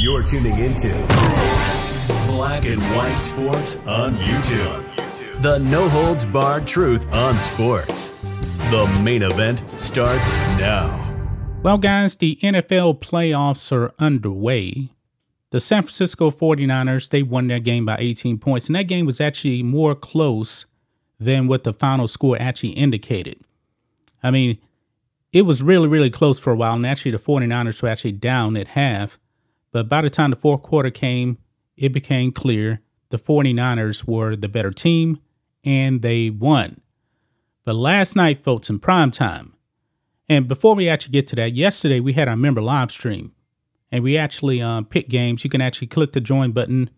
You're tuning into Black and White Sports on YouTube. The no holds barred truth on sports. The main event starts now. Well, guys, the NFL playoffs are underway. The San Francisco 49ers, they won their game by 18 points, and that game was actually more close than what the final score actually indicated. I mean, it was really, really close for a while, and actually the 49ers were actually down at half. But by the time the fourth quarter came, it became clear the 49ers were the better team, and they won. But last night, folks, in prime time, and before we actually get to that, yesterday we had our member live stream, and we actually uh, pick games. You can actually click the join button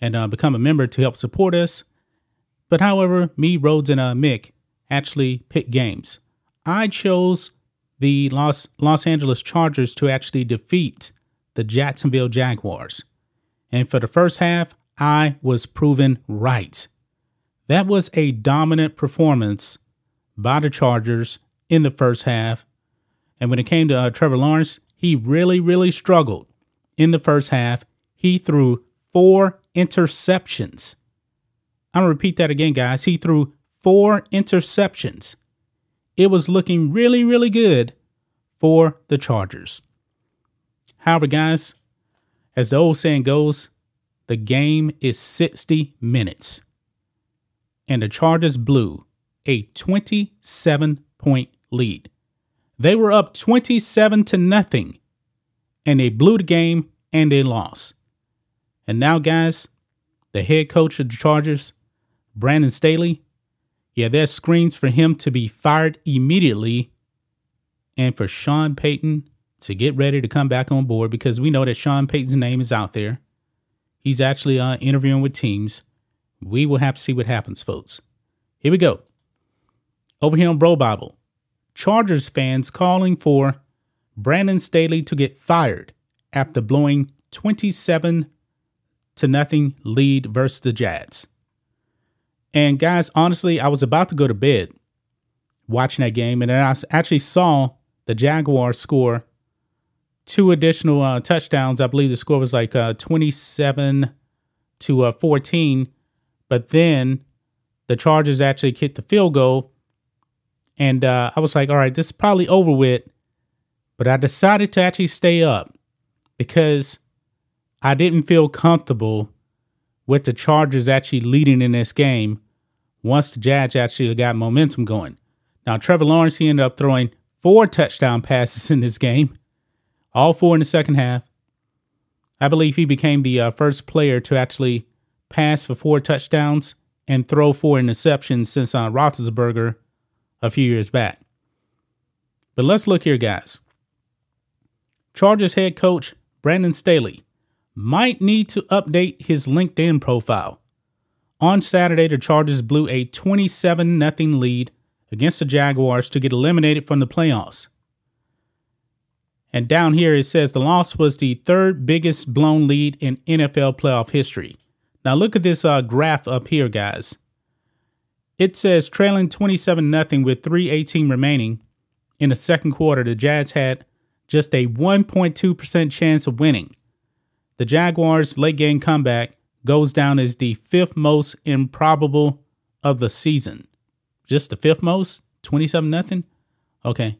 and uh, become a member to help support us. But however, me, Rhodes, and uh, Mick actually pick games. I chose the Los Los Angeles Chargers to actually defeat the Jacksonville Jaguars. And for the first half, I was proven right. That was a dominant performance by the Chargers in the first half. And when it came to uh, Trevor Lawrence, he really, really struggled in the first half. He threw four interceptions. I'm going to repeat that again, guys. He threw four interceptions it was looking really, really good for the Chargers. However, guys, as the old saying goes, the game is 60 minutes. And the Chargers blew a 27 point lead. They were up 27 to nothing, and they blew the game and they lost. And now, guys, the head coach of the Chargers, Brandon Staley, yeah, there's screens for him to be fired immediately and for Sean Payton to get ready to come back on board because we know that Sean Payton's name is out there. He's actually uh, interviewing with teams. We will have to see what happens, folks. Here we go. Over here on Bro Bible, Chargers fans calling for Brandon Staley to get fired after blowing 27 to nothing lead versus the Jags. And guys, honestly, I was about to go to bed watching that game, and then I actually saw the Jaguars score two additional uh, touchdowns. I believe the score was like uh, 27 to uh, 14. But then the Chargers actually kicked the field goal. And uh, I was like, all right, this is probably over with. But I decided to actually stay up because I didn't feel comfortable with the Chargers actually leading in this game once the Jags actually got momentum going. Now, Trevor Lawrence, he ended up throwing four touchdown passes in this game, all four in the second half. I believe he became the uh, first player to actually pass for four touchdowns and throw four interceptions since uh, Roethlisberger a few years back. But let's look here, guys. Chargers head coach Brandon Staley might need to update his LinkedIn profile. On Saturday, the Chargers blew a 27 0 lead against the Jaguars to get eliminated from the playoffs. And down here it says the loss was the third biggest blown lead in NFL playoff history. Now look at this uh, graph up here, guys. It says trailing 27 0 with 318 remaining in the second quarter, the Jags had just a 1.2% chance of winning. The Jaguars' late game comeback goes down as the fifth most improbable of the season. Just the fifth most? 27 nothing? Okay.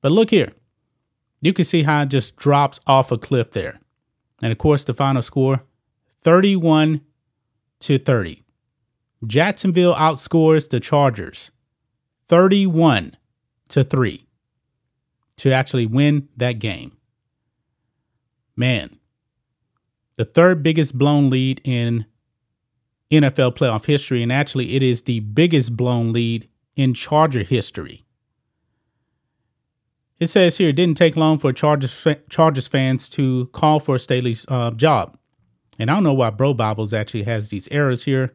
But look here. You can see how it just drops off a cliff there. And of course, the final score 31 to 30. Jacksonville outscores the Chargers 31 to 3 to actually win that game. Man, the third biggest blown lead in NFL playoff history, and actually, it is the biggest blown lead in Charger history. It says here it didn't take long for Chargers, Chargers fans to call for Staley's uh, job. And I don't know why Bro Bibles actually has these errors here.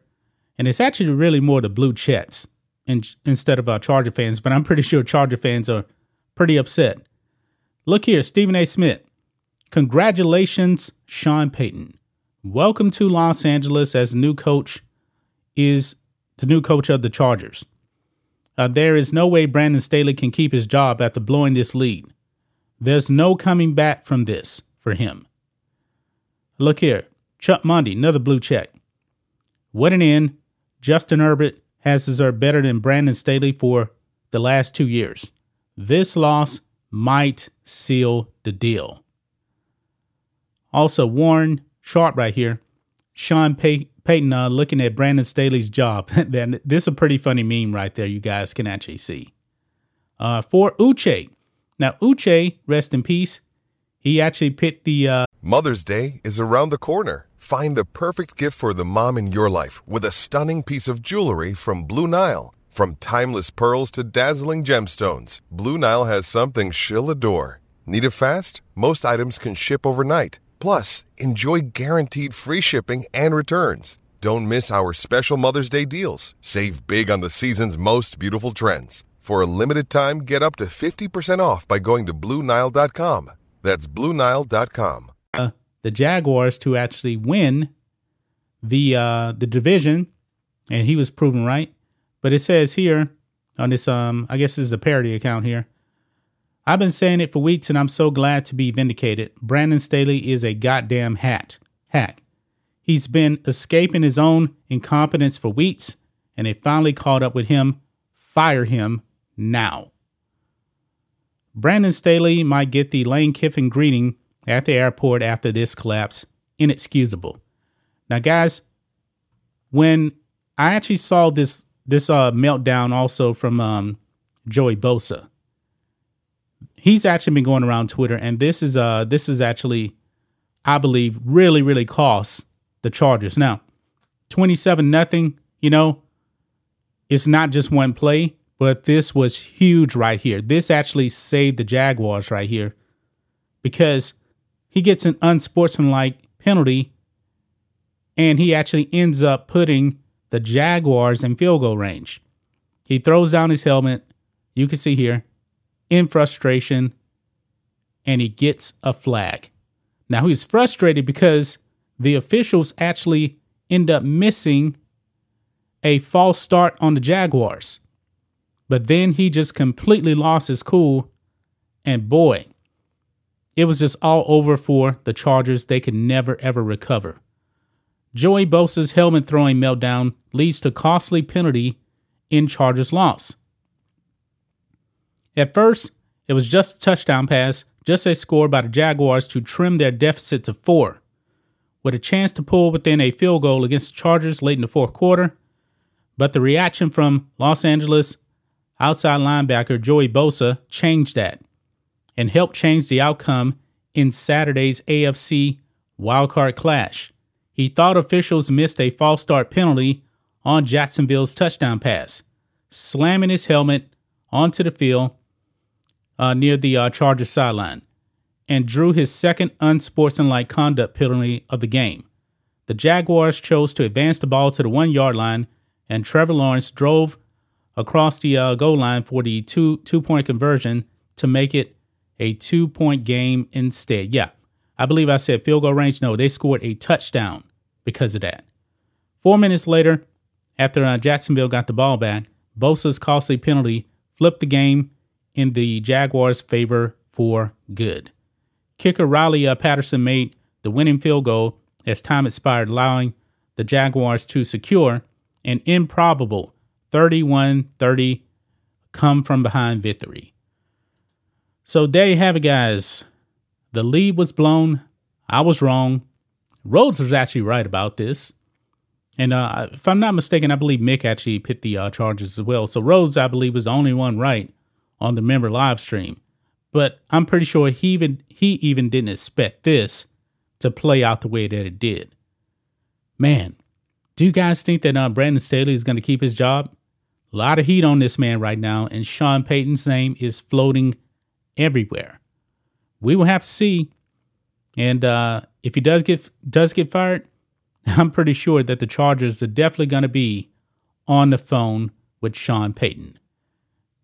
And it's actually really more the blue chets in, instead of uh, Charger fans, but I'm pretty sure Charger fans are pretty upset. Look here, Stephen A. Smith. Congratulations, Sean Payton. Welcome to Los Angeles as new coach is the new coach of the Chargers. Uh, there is no way Brandon Staley can keep his job after blowing this lead. There's no coming back from this for him. Look here, Chuck Monday, another blue check. What an end. Justin Herbert has deserved better than Brandon Staley for the last two years. This loss might seal the deal. Also, Warren Sharp right here. Sean Pay- Payton uh, looking at Brandon Staley's job. then this is a pretty funny meme right there. You guys can actually see. Uh, for Uche. Now, Uche, rest in peace. He actually picked the. Uh, Mother's Day is around the corner. Find the perfect gift for the mom in your life with a stunning piece of jewelry from Blue Nile. From timeless pearls to dazzling gemstones, Blue Nile has something she'll adore. Need it fast? Most items can ship overnight. Plus, enjoy guaranteed free shipping and returns. Don't miss our special Mother's Day deals. Save big on the season's most beautiful trends. For a limited time, get up to 50% off by going to Bluenile.com. That's Bluenile.com. Uh, the Jaguars to actually win the uh, the division, and he was proven right. But it says here on this, um, I guess this is a parody account here. I've been saying it for weeks and I'm so glad to be vindicated. Brandon Staley is a goddamn hat. Hack. He's been escaping his own incompetence for weeks and they finally caught up with him. Fire him now. Brandon Staley might get the Lane Kiffin greeting at the airport after this collapse. Inexcusable. Now, guys, when I actually saw this this uh, meltdown also from um, Joey Bosa, he's actually been going around Twitter, and this is uh this is actually, I believe, really really costs the Chargers. Now, twenty seven nothing. You know, it's not just one play, but this was huge right here. This actually saved the Jaguars right here, because he gets an unsportsmanlike penalty, and he actually ends up putting the Jaguars in field goal range. He throws down his helmet. You can see here in frustration and he gets a flag. Now he's frustrated because the officials actually end up missing a false start on the Jaguars. But then he just completely lost his cool. And boy, it was just all over for the Chargers. They could never, ever recover. Joey Bosa's helmet throwing meltdown leads to costly penalty in Chargers loss. At first, it was just a touchdown pass, just a score by the Jaguars to trim their deficit to four. With a chance to pull within a field goal against the Chargers late in the fourth quarter, but the reaction from Los Angeles outside linebacker Joey Bosa changed that and helped change the outcome in Saturday's AFC wildcard clash. He thought officials missed a false start penalty on Jacksonville's touchdown pass, slamming his helmet onto the field uh, near the uh, Chargers sideline and drew his second unsportsmanlike conduct penalty of the game. The Jaguars chose to advance the ball to the one yard line, and Trevor Lawrence drove across the uh, goal line for the two two point conversion to make it a two point game instead. Yeah, I believe I said field goal range. No, they scored a touchdown because of that. Four minutes later, after uh, Jacksonville got the ball back, Bosa's costly penalty flipped the game in the Jaguars' favor for good. Kicker Riley uh, Patterson made the winning field goal as time expired, allowing the Jaguars to secure an improbable 31 30 come from behind victory. So there you have it, guys. The lead was blown. I was wrong. Rhodes was actually right about this. And uh, if I'm not mistaken, I believe Mick actually picked the uh, Chargers as well. So Rhodes, I believe, was the only one right on the member live stream. But I'm pretty sure he even he even didn't expect this to play out the way that it did. Man, do you guys think that uh, Brandon Staley is going to keep his job? A lot of heat on this man right now, and Sean Payton's name is floating everywhere. We will have to see. And uh, if he does get does get fired, I'm pretty sure that the Chargers are definitely going to be on the phone with Sean Payton.